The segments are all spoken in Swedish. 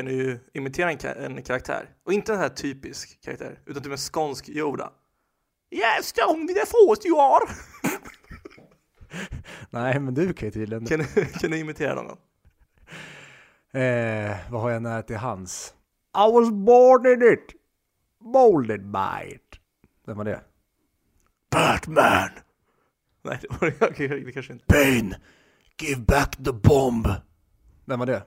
kan du ju imitera en, ka- en karaktär. Och inte en här typisk karaktär, utan typ en skånsk Yoda. Yes, with the force you are! Nej, men du kan ju tydligen. Kan du, kan du imitera någon? Eh, vad har jag nära till hans? I was born in it, molded by it. Vem var det? Batman! Nej, det var det, det kanske inte. Pain, give back the bomb. Vem var det?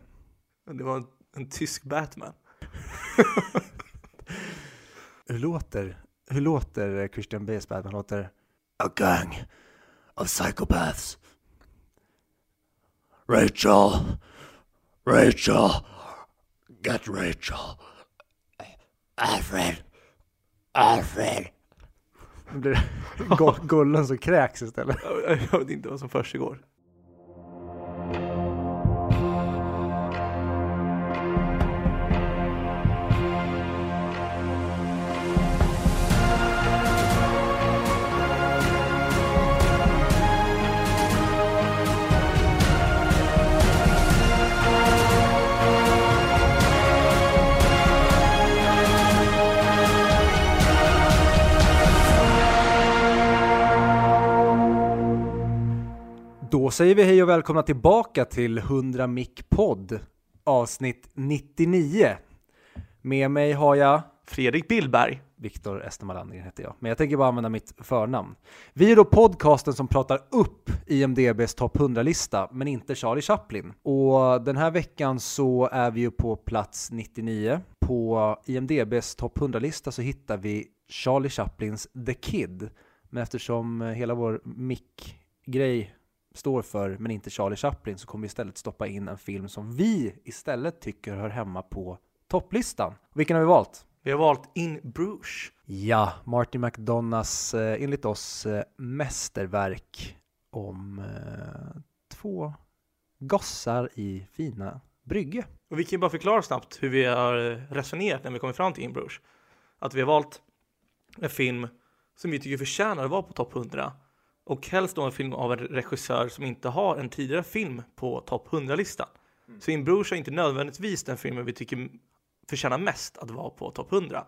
Det var en, en tysk Batman. Hur låter, hur låter Christian Bales Batman? Låter A gang of psychopaths. Rachel, Rachel, get Rachel. Alfred, Alfred. Det blir Go- Gullen som kräks istället. Jag vet inte vad som försiggår. Då säger vi hej och välkomna tillbaka till 100 Mic Podd avsnitt 99. Med mig har jag Fredrik Billberg. Viktor Esteman Landgren heter jag, men jag tänker bara använda mitt förnamn. Vi är då podcasten som pratar upp IMDBs topp 100-lista, men inte Charlie Chaplin. Och den här veckan så är vi ju på plats 99. På IMDBs topp 100-lista så hittar vi Charlie Chaplins The Kid. Men eftersom hela vår mick-grej står för, men inte Charlie Chaplin, så kommer vi istället stoppa in en film som vi istället tycker hör hemma på topplistan. Vilken har vi valt? Vi har valt In Bruges. Ja, Martin McDonaghs eh, enligt oss eh, mästerverk om eh, två gossar i fina brygge. Och vi kan ju bara förklara snabbt hur vi har resonerat när vi kommer fram till In Bruges. Att vi har valt en film som vi tycker förtjänar att vara på topp 100. Och helst då en film av en regissör som inte har en tidigare film på topp 100-listan. Så In Bruges är inte nödvändigtvis den filmen vi tycker förtjänar mest att vara på topp 100.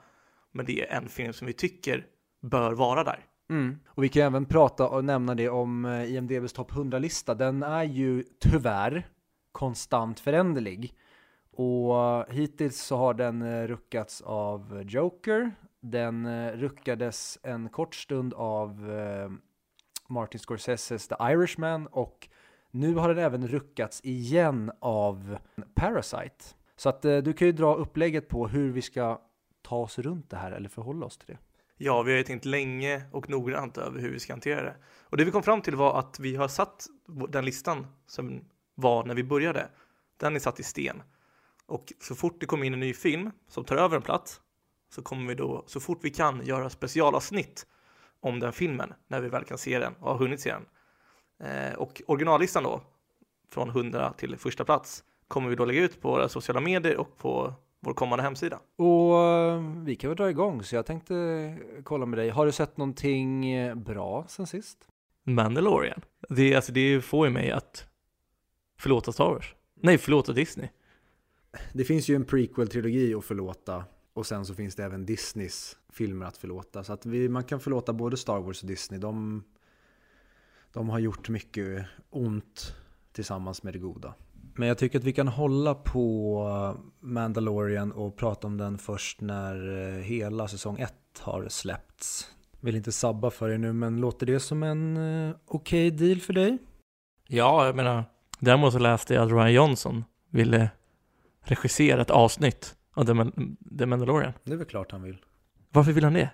Men det är en film som vi tycker bör vara där. Och vi kan även prata och nämna det om eh, IMDBs topp 100-lista. Den är ju tyvärr konstant föränderlig. Och eh, hittills så har den eh, ruckats av Joker. Den ruckades en kort stund av Martin Scorseses The Irishman och nu har den även ruckats igen av Parasite. Så att eh, du kan ju dra upplägget på hur vi ska ta oss runt det här eller förhålla oss till det. Ja, vi har ju tänkt länge och noggrant över hur vi ska hantera det. Och det vi kom fram till var att vi har satt den listan som var när vi började. Den är satt i sten. Och så fort det kommer in en ny film som tar över en plats så kommer vi då så fort vi kan göra specialavsnitt om den filmen när vi väl kan se den och har hunnit se den. Eh, och originallistan då, från 100 till första plats, kommer vi då lägga ut på våra sociala medier och på vår kommande hemsida. Och eh, vi kan väl dra igång, så jag tänkte kolla med dig. Har du sett någonting eh, bra sen sist? Mandalorian. Det, alltså, det får ju mig att förlåta Star Wars. Nej, förlåta Disney. Det finns ju en prequel-trilogi att förlåta och sen så finns det även Disneys filmer att förlåta. Så att vi, man kan förlåta både Star Wars och Disney. De, de har gjort mycket ont tillsammans med det goda. Men jag tycker att vi kan hålla på Mandalorian och prata om den först när eh, hela säsong 1 har släppts. Vill inte sabba för er nu, men låter det som en eh, okej deal för dig? Ja, jag menar, däremot så läste jag att Ryan Johnson ville regissera ett avsnitt av The, Man- The Mandalorian. Det är väl klart han vill. Varför vill han det?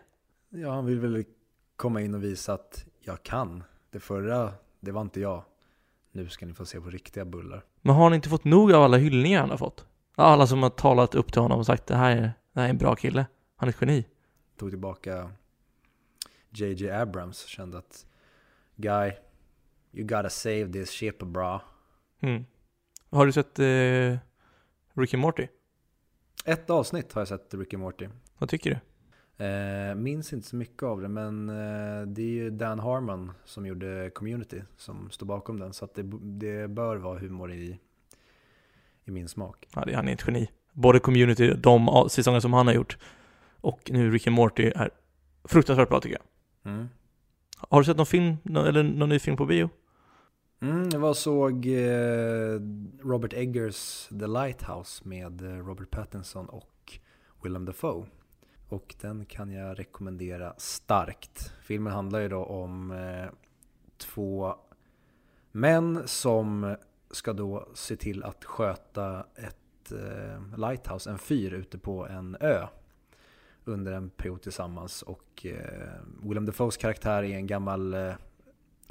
Ja, han vill väl komma in och visa att jag kan. Det förra, det var inte jag. Nu ska ni få se på riktiga bullar. Men har han inte fått nog av alla hyllningar han har fått? Alla som har talat upp till honom och sagt det här är, det här är en bra kille. Han är ett geni. Tog tillbaka JJ Abrams. Kände att Guy, you gotta save this ship bra. Mm. Har du sett eh, Ricky Morty? Ett avsnitt har jag sett Ricky Morty. Vad tycker du? Eh, minns inte så mycket av det, men eh, det är ju Dan Harmon som gjorde Community som står bakom den. Så det, det bör vara humor i, i min smak. Ja, det, han är ett geni. Både Community, de säsonger som han har gjort, och nu Rick and Morty är fruktansvärt bra tycker jag. Mm. Har du sett någon film, eller någon ny film på bio? Mm, jag var och såg eh, Robert Eggers The Lighthouse med eh, Robert Pattinson och Willem Dafoe. Och den kan jag rekommendera starkt. Filmen handlar ju då om eh, två män som ska då se till att sköta ett lighthouse, en fyr ute på en ö under en period tillsammans. Och eh, Willem Dafoes karaktär är en gammal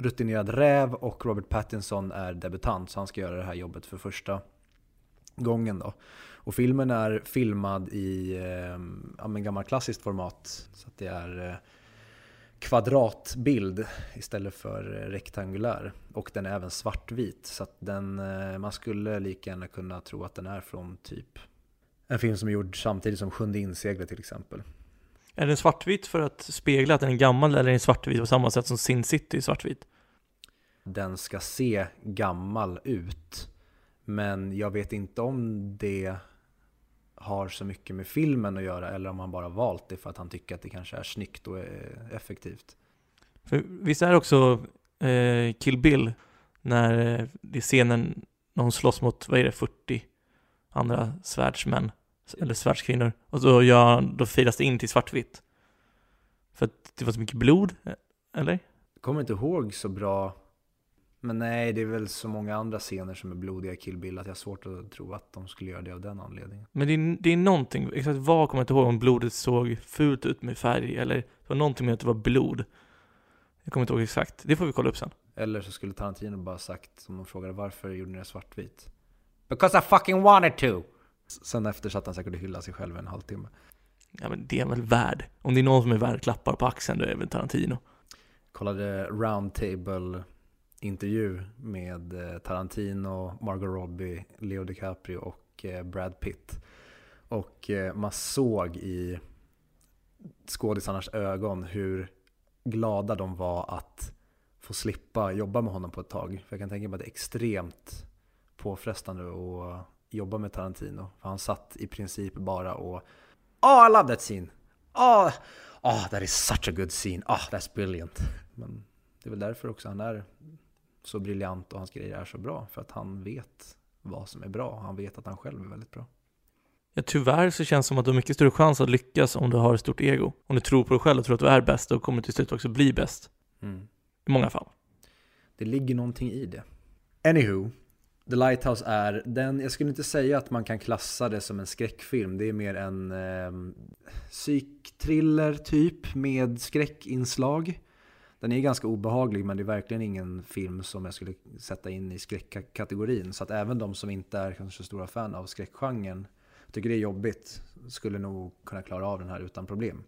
rutinerad räv och Robert Pattinson är debutant så han ska göra det här jobbet för första gången då. Och filmen är filmad i eh, ja, men gammal klassiskt format så att det är eh, kvadratbild istället för eh, rektangulär. Och den är även svartvit så att den, eh, man skulle lika gärna kunna tro att den är från typ en film som är gjord samtidigt som Sjunde inseglet till exempel. Är den svartvit för att spegla att den är gammal eller är den svartvit på samma sätt som Sin City är svartvit? Den ska se gammal ut. Men jag vet inte om det har så mycket med filmen att göra eller om han bara valt det för att han tycker att det kanske är snyggt och eh, effektivt. För visst är det också eh, Kill Bill när eh, det är scenen när hon slåss mot, vad är det, 40 andra svärdsmän eller svärdskvinnor och så gör då firas det in till svartvitt. För att det var så mycket blod, eh, eller? Jag kommer inte ihåg så bra. Men nej, det är väl så många andra scener som är blodiga Kill Bill att jag har svårt att tro att de skulle göra det av den anledningen. Men det är, det är någonting, exakt vad kommer jag inte ihåg om blodet såg fult ut med färg eller det var någonting med att det var blod. Jag kommer inte ihåg exakt, det får vi kolla upp sen. Eller så skulle Tarantino bara sagt, som de frågade varför gjorde ni det svartvit? Because I fucking wanted to! Sen efter satt han säkert och hyllade sig själv en halvtimme. Ja men det är väl värd. Om det är någon som är värd klappar på axeln då är det väl Tarantino. kollade roundtable intervju med eh, Tarantino, Margot Robbie, Leo DiCaprio och eh, Brad Pitt. Och eh, man såg i skådisarnas ögon hur glada de var att få slippa jobba med honom på ett tag. För jag kan tänka mig att det är extremt påfrestande att jobba med Tarantino. För han satt i princip bara och Oh, I love that scene! Oh, oh that is such a good scene! Oh, that's brilliant! Men det är väl därför också han är så briljant och hans grejer är så bra. För att han vet vad som är bra. Han vet att han själv är väldigt bra. Ja, tyvärr så känns det som att du har mycket större chans att lyckas om du har ett stort ego. Om du tror på dig själv och tror att du är bäst och kommer till slut också bli bäst. Mm. I många fall. Det ligger någonting i det. Anywho, The Lighthouse är den, jag skulle inte säga att man kan klassa det som en skräckfilm. Det är mer en eh, psykthriller typ med skräckinslag. Den är ganska obehaglig men det är verkligen ingen film som jag skulle sätta in i skräckkategorin. Så att även de som inte är kanske stora fan av skräckgenren tycker det är jobbigt skulle nog kunna klara av den här utan problem.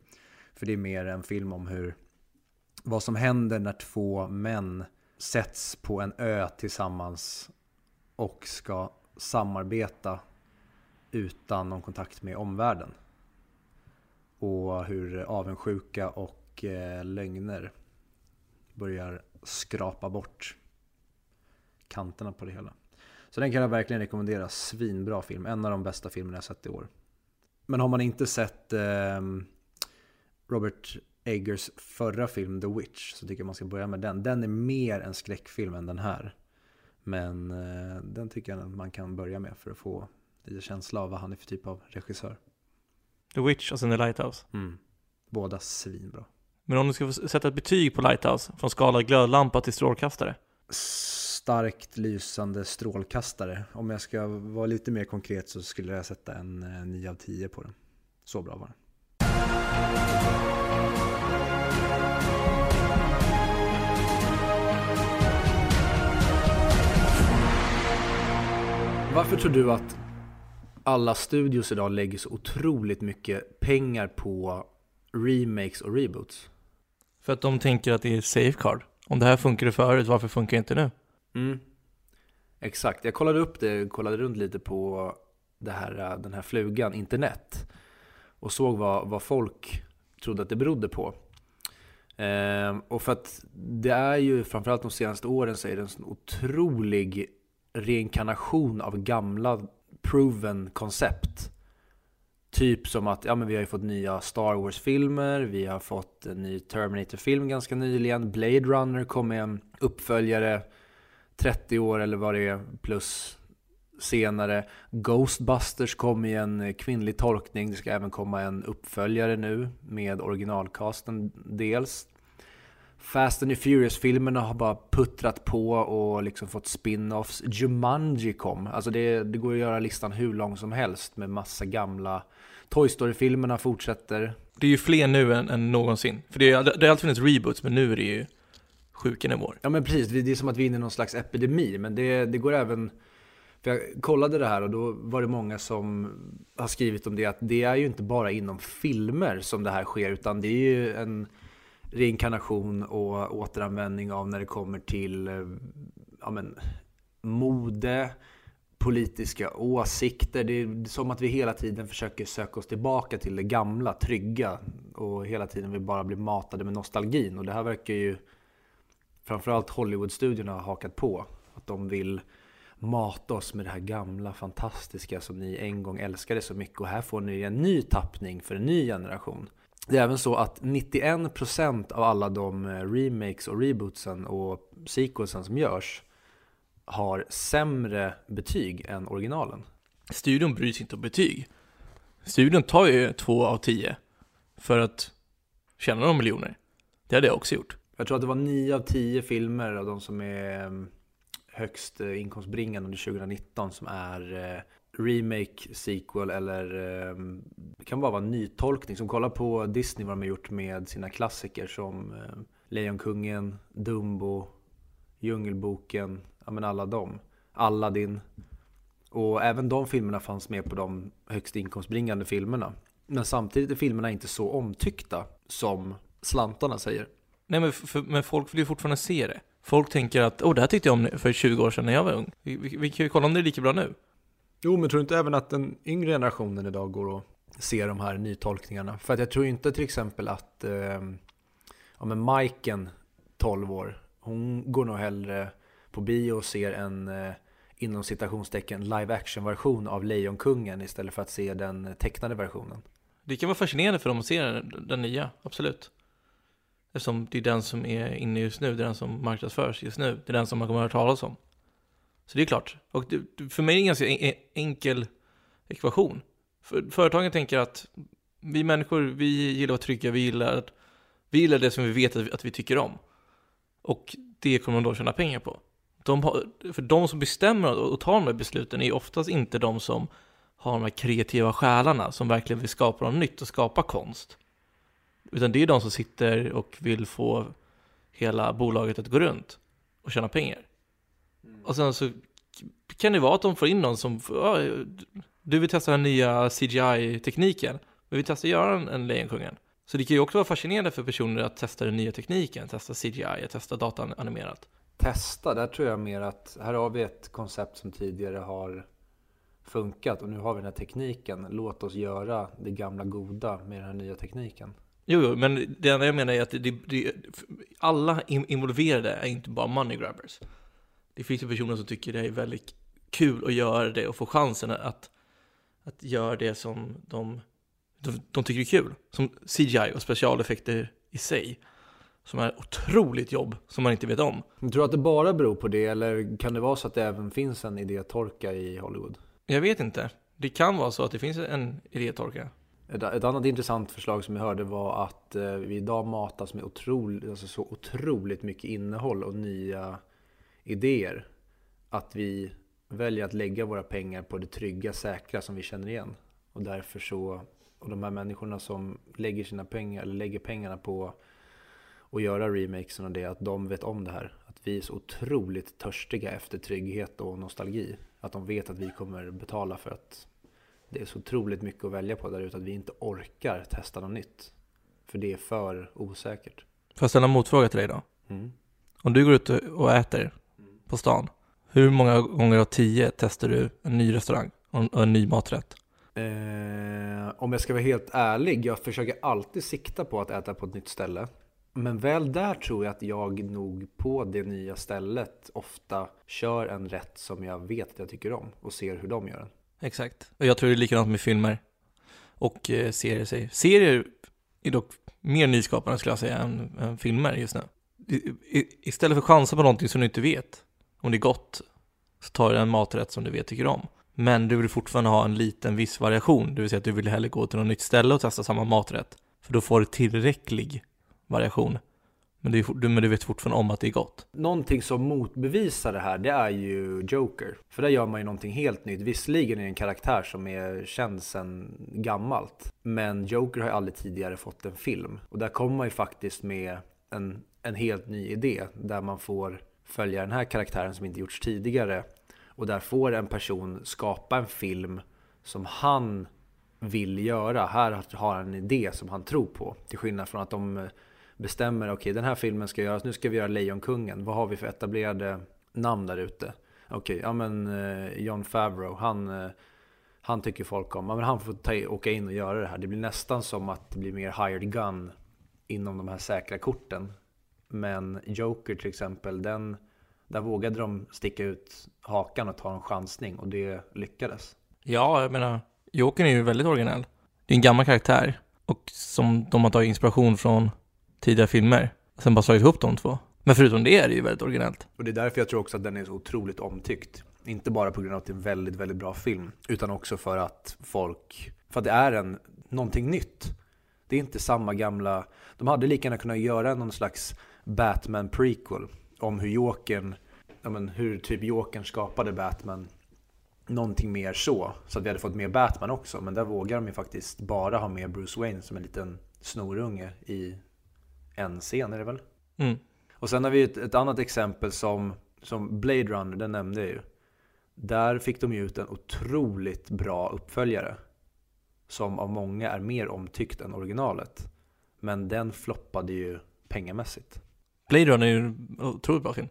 För det är mer en film om hur vad som händer när två män sätts på en ö tillsammans och ska samarbeta utan någon kontakt med omvärlden. Och hur avundsjuka och eh, lögner börjar skrapa bort kanterna på det hela. Så den kan jag verkligen rekommendera. Svinbra film. En av de bästa filmerna jag sett i år. Men har man inte sett eh, Robert Eggers förra film The Witch så tycker jag man ska börja med den. Den är mer en skräckfilm än den här. Men eh, den tycker jag att man kan börja med för att få lite känsla av vad han är för typ av regissör. The Witch och sen The Lighthouse. Mm. Båda svinbra. Men om du ska sätta ett betyg på Lighthouse från skala glödlampa till strålkastare. Starkt lysande strålkastare. Om jag ska vara lite mer konkret så skulle jag sätta en eh, 9 av 10 på den. Så bra var den. Varför tror du att alla studios idag lägger så otroligt mycket pengar på remakes och reboots? För att de tänker att det är safeguard. Om det här funkade förut, varför funkar det inte nu? Mm. Exakt, jag kollade upp det, kollade runt lite på det här, den här flugan, internet. Och såg vad, vad folk trodde att det berodde på. Ehm, och för att det är ju framförallt de senaste åren så är det en sån otrolig reinkarnation av gamla proven koncept. Typ som att ja, men vi har ju fått nya Star Wars-filmer, vi har fått en ny Terminator-film ganska nyligen. Blade Runner kom med en uppföljare 30 år eller vad det är plus senare. Ghostbusters kom i en kvinnlig tolkning. Det ska även komma en uppföljare nu med originalcasten dels. Fast and the Furious-filmerna har bara puttrat på och liksom fått spin-offs. Jumanji kom. Alltså det, det går att göra listan hur lång som helst med massa gamla Toy Story-filmerna fortsätter. Det är ju fler nu än, än någonsin. För det, är, det har alltid funnits reboots, men nu är det ju sjuka nivåer. Ja men precis, det är som att vi är inne i någon slags epidemi. Men det, det går även... För jag kollade det här och då var det många som har skrivit om det att det är ju inte bara inom filmer som det här sker utan det är ju en reinkarnation och återanvändning av när det kommer till eh, ja, men, mode, politiska åsikter. Det är som att vi hela tiden försöker söka oss tillbaka till det gamla, trygga och hela tiden vi bara blir matade med nostalgin. Och det här verkar ju framförallt Hollywoodstudion ha hakat på. Att de vill mata oss med det här gamla fantastiska som ni en gång älskade så mycket och här får ni en ny tappning för en ny generation. Det är även så att 91% av alla de eh, remakes och rebootsen och sequelsen som görs har sämre betyg än originalen. Studion bryr sig inte om betyg. Studion tar ju två av tio för att tjäna några miljoner. Det hade jag också gjort. Jag tror att det var nio av tio filmer av de som är mm, högst eh, inkomstbringande under 2019 som är eh, remake, sequel eller ehm, det kan bara vara nytolkning. Som kollar på Disney vad de har gjort med sina klassiker som ehm, Lejonkungen, Dumbo, Djungelboken, ja men alla dem. Aladdin. Och även de filmerna fanns med på de högst inkomstbringande filmerna. Men samtidigt är filmerna inte så omtyckta som slantarna säger. Nej men, för, men folk vill ju fortfarande se det. Folk tänker att, åh oh, det här tyckte jag om för 20 år sedan när jag var ung. Vi, vi, vi kan ju kolla om det är lika bra nu. Jo, men tror du inte även att den yngre generationen idag går och ser de här nytolkningarna? För att jag tror inte till exempel att, eh, ja men Majken, 12 år, hon går nog hellre på bio och ser en eh, inom citationstecken live action version av Lejonkungen istället för att se den tecknade versionen. Det kan vara fascinerande för dem att se den, den nya, absolut. Eftersom det är den som är inne just nu, det är den som marknadsförs just nu, det är den som man kommer att höra talas om. Så det är klart. Och det, för mig är det en ganska enkel ekvation. För, företagen tänker att vi människor, vi gillar att vara trygga, vi gillar, vi gillar det som vi vet att vi, att vi tycker om. Och det kommer de då tjäna pengar på. De har, för de som bestämmer och tar de här besluten är oftast inte de som har de här kreativa själarna som verkligen vill skapa något nytt och skapa konst. Utan det är de som sitter och vill få hela bolaget att gå runt och tjäna pengar. Mm. Och sen så kan det vara att de får in någon som, ja, du vill testa den nya CGI-tekniken, men vi testar att göra en, en Lejonkungen. Så det kan ju också vara fascinerande för personer att testa den nya tekniken, testa CGI, testa dataanimerat. Testa, där tror jag mer att här har vi ett koncept som tidigare har funkat och nu har vi den här tekniken. Låt oss göra det gamla goda med den här nya tekniken. Jo, jo men det enda jag menar är att det, det, alla involverade är inte bara money grabbers. Det finns ju personer som tycker det är väldigt kul att göra det och få chansen att, att göra det som de de, de tycker är kul. Som CGI och specialeffekter i sig. Som är otroligt jobb som man inte vet om. Men tror du att det bara beror på det eller kan det vara så att det även finns en idétorka i Hollywood? Jag vet inte. Det kan vara så att det finns en idétorka. Ett, ett annat intressant förslag som jag hörde var att eh, vi idag matas med otroligt, alltså så otroligt mycket innehåll och nya idéer. Att vi väljer att lägga våra pengar på det trygga, säkra som vi känner igen. Och därför så och de här människorna som lägger sina pengar, eller lägger pengarna på att göra remakesen och det, att de vet om det här. Att vi är så otroligt törstiga efter trygghet och nostalgi. Att de vet att vi kommer betala för att det är så otroligt mycket att välja på där ute att vi inte orkar testa något nytt. För det är för osäkert. Får jag ställa en motfråga till dig då? Mm. Om du går ut och äter på stan, hur många gånger av tio testar du en ny restaurang och en ny maträtt? Eh, om jag ska vara helt ärlig, jag försöker alltid sikta på att äta på ett nytt ställe. Men väl där tror jag att jag nog på det nya stället ofta kör en rätt som jag vet att jag tycker om och ser hur de gör den. Exakt. Och jag tror det är likadant med filmer och eh, serier säger. Serier är dock mer nyskapande skulle jag säga än, än filmer just nu. I, istället för chansa på någonting som du inte vet om det är gott så tar du en maträtt som du vet tycker om. Men du vill fortfarande ha en liten viss variation, det vill säga att du vill hellre gå till något nytt ställe och testa samma maträtt. För då får du tillräcklig variation. Men du, men du vet fortfarande om att det är gott. Någonting som motbevisar det här, det är ju Joker. För där gör man ju någonting helt nytt. Visserligen är det en karaktär som är känd sedan gammalt. Men Joker har ju aldrig tidigare fått en film. Och där kommer man ju faktiskt med en, en helt ny idé. Där man får följa den här karaktären som inte gjorts tidigare. Och där får en person skapa en film som han vill göra. Här har han en idé som han tror på. Till skillnad från att de bestämmer, okej okay, den här filmen ska göras, nu ska vi göra Lejonkungen. Vad har vi för etablerade namn där ute? Okej, okay, ja men eh, John Favreau, han, eh, han tycker folk om, ja, men han får ta, åka in och göra det här. Det blir nästan som att det blir mer hired gun inom de här säkra korten. Men Joker till exempel, den, där vågade de sticka ut hakan och ta en chansning och det lyckades. Ja, jag menar, Joker är ju väldigt originell. Det är en gammal karaktär och som de har tagit inspiration från tidigare filmer. Sen bara slagit ihop de två. Men förutom det är det ju väldigt originellt. Och det är därför jag tror också att den är så otroligt omtyckt. Inte bara på grund av att det är en väldigt, väldigt bra film. Utan också för att folk, för att det är en, någonting nytt. Det är inte samma gamla, de hade lika gärna kunnat göra någon slags Batman prequel. Om hur Jokern, ja men hur typ Jokern skapade Batman. Någonting mer så. Så att vi hade fått mer Batman också. Men där vågar de ju faktiskt bara ha med Bruce Wayne som en liten snorunge i en scen är det väl? Mm. Och sen har vi ett, ett, annat exempel som, som Blade Runner, den nämnde jag ju. Där fick de ju ut en otroligt bra uppföljare. Som av många är mer omtyckt än originalet. Men den floppade ju pengamässigt. Blade Runner är ju en otroligt bra film.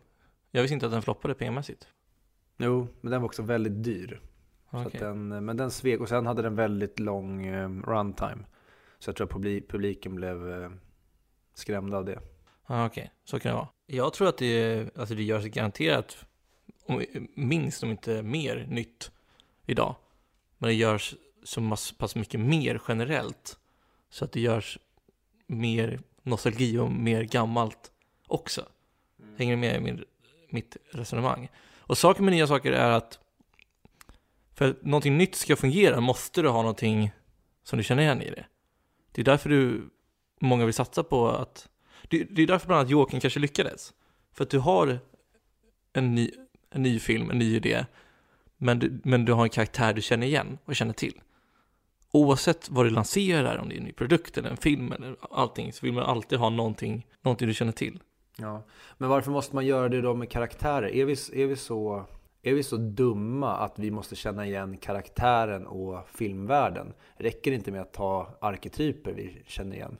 Jag visste inte att den floppade pengamässigt. Jo, men den var också väldigt dyr. Okay. Så den, men den svek och sen hade den väldigt lång um, runtime. Så jag tror att publiken blev uh, skrämda av det. Ah, Okej, okay. så kan det vara. Jag tror att det, alltså det görs garanterat minst om inte mer nytt idag. Men det görs så pass mycket mer generellt så att det görs mer nostalgi och mer gammalt också. Mm. Hänger med i min, mitt resonemang? Och saken med nya saker är att för att någonting nytt ska fungera måste du ha någonting som du känner igen i det. Det är därför du många vill satsa på att... Det, det är därför bland annat Jokern kanske lyckades. För att du har en ny, en ny film, en ny idé, men du, men du har en karaktär du känner igen och känner till. Oavsett vad du lanserar, om det är en ny produkt eller en film eller allting, så vill man alltid ha någonting, någonting du känner till. Ja, men varför måste man göra det då med karaktärer? Är vi, är vi, så, är vi så dumma att vi måste känna igen karaktären och filmvärlden? Räcker det inte med att ta arketyper vi känner igen?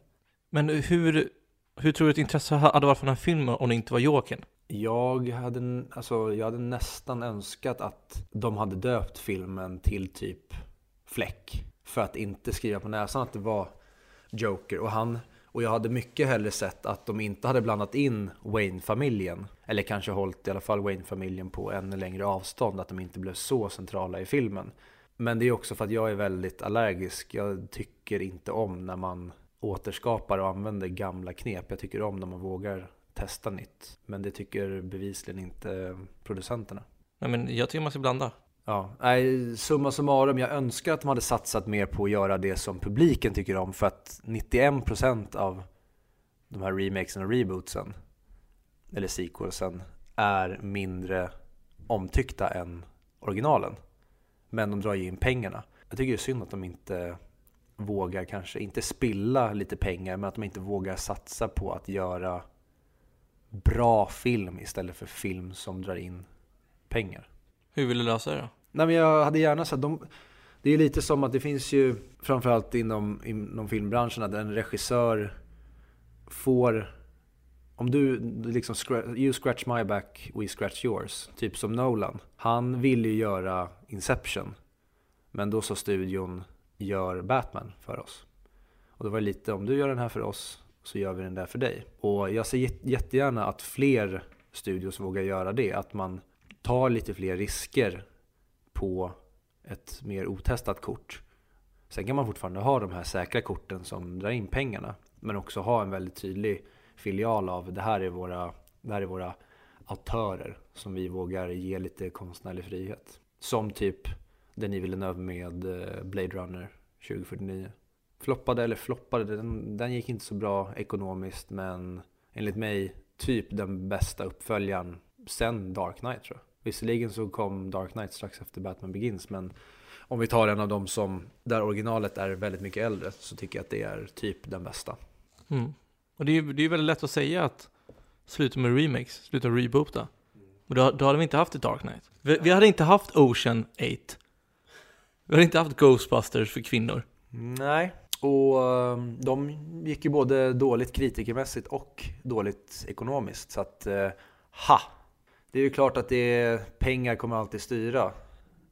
Men hur, hur tror du att intresse hade varit för den här filmen om det inte var Jokern? Jag hade, alltså, jag hade nästan önskat att de hade döpt filmen till typ Fläck. För att inte skriva på näsan att det var Joker. Och, han, och jag hade mycket hellre sett att de inte hade blandat in Wayne-familjen. Eller kanske hållit i alla fall Wayne-familjen på ännu längre avstånd. Att de inte blev så centrala i filmen. Men det är också för att jag är väldigt allergisk. Jag tycker inte om när man återskapar och använder gamla knep. Jag tycker om när man vågar testa nytt. Men det tycker bevisligen inte producenterna. Nej men jag tycker man ska blanda. Ja, nej, summa summarum, jag önskar att de hade satsat mer på att göra det som publiken tycker om. För att 91% av de här remakesen och rebootsen, eller sequelsen, är mindre omtyckta än originalen. Men de drar ju in pengarna. Jag tycker det är synd att de inte vågar kanske, inte spilla lite pengar, men att de inte vågar satsa på att göra bra film istället för film som drar in pengar. Hur vill du lösa det då? Nej men jag hade gärna sett, de, det är lite som att det finns ju, framförallt inom, inom filmbranschen, att en regissör får om du liksom, you scratch my back, we scratch yours. Typ som Nolan. Han ville ju göra Inception. Men då sa studion, gör Batman för oss. Och det var lite, om du gör den här för oss så gör vi den där för dig. Och jag ser jättegärna att fler studios vågar göra det. Att man tar lite fler risker på ett mer otestat kort. Sen kan man fortfarande ha de här säkra korten som drar in pengarna. Men också ha en väldigt tydlig filial av det här är våra, det här är våra autörer som vi vågar ge lite konstnärlig frihet. Som typ den Villeneuve med eh, Blade Runner 2049. Floppade eller floppade, den, den gick inte så bra ekonomiskt men enligt mig typ den bästa uppföljaren sen Dark Knight tror jag. Visserligen så kom Dark Knight strax efter Batman Begins men om vi tar en av dem som där originalet är väldigt mycket äldre så tycker jag att det är typ den bästa. Mm. Och det är ju det är väldigt lätt att säga att sluta med remakes, sluta reboota. Och då, då hade vi inte haft ett Dark Knight. Vi, vi hade inte haft Ocean 8. Vi hade inte haft Ghostbusters för kvinnor. Nej, och um, de gick ju både dåligt kritikermässigt och dåligt ekonomiskt. Så att, uh, ha! Det är ju klart att det pengar kommer alltid styra.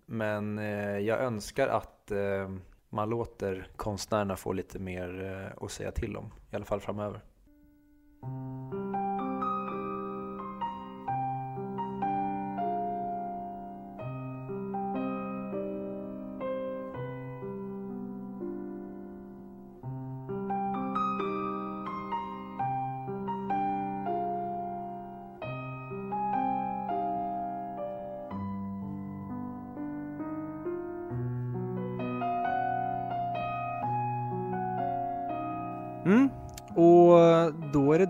Men eh, jag önskar att eh, man låter konstnärerna få lite mer eh, att säga till om. I alla fall framöver.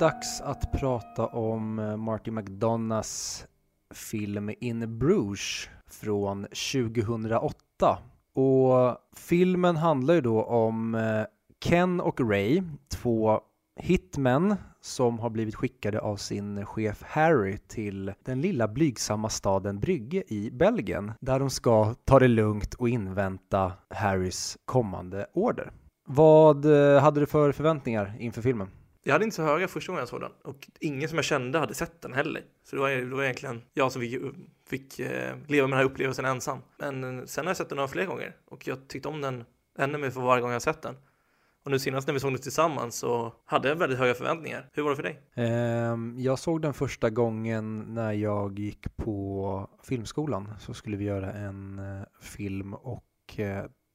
Dags att prata om eh, Marty McDonaghs film In Bruges från 2008. Och filmen handlar ju då om eh, Ken och Ray, två hitmen som har blivit skickade av sin chef Harry till den lilla blygsamma staden Brygge i Belgien där de ska ta det lugnt och invänta Harrys kommande order. Vad eh, hade du för förväntningar inför filmen? Jag hade inte så höga första gången jag såg den och ingen som jag kände hade sett den heller. Så det var, det var egentligen jag som fick, fick eh, leva med den här upplevelsen ensam. Men eh, sen har jag sett den några fler gånger och jag tyckte om den ännu mer för varje gång jag sett den. Och nu senast när vi såg den tillsammans så hade jag väldigt höga förväntningar. Hur var det för dig? Ehm, jag såg den första gången när jag gick på filmskolan. Så skulle vi göra en eh, film och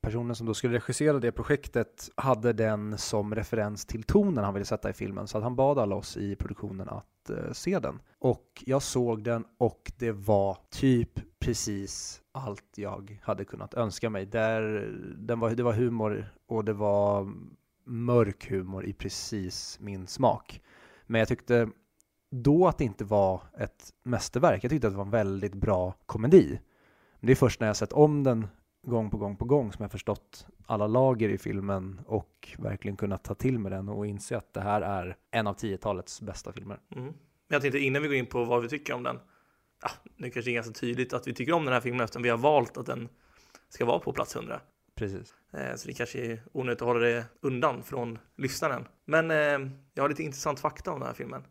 personen som då skulle regissera det projektet hade den som referens till tonen han ville sätta i filmen. Så att han bad alla oss i produktionen att eh, se den. Och jag såg den och det var typ precis allt jag hade kunnat önska mig. Där, den var, det var humor och det var mörk humor i precis min smak. Men jag tyckte då att det inte var ett mästerverk. Jag tyckte att det var en väldigt bra komedi. Men det är först när jag sett om den gång på gång på gång som jag förstått alla lager i filmen och verkligen kunnat ta till mig den och inse att det här är en av tiotalets bästa filmer. Mm. Men jag tänkte innan vi går in på vad vi tycker om den. Ja, nu kanske det är ganska tydligt att vi tycker om den här filmen eftersom vi har valt att den ska vara på plats 100. Precis. Eh, så det kanske är onödigt att hålla det undan från lyssnaren. Men eh, jag har lite intressant fakta om den här filmen.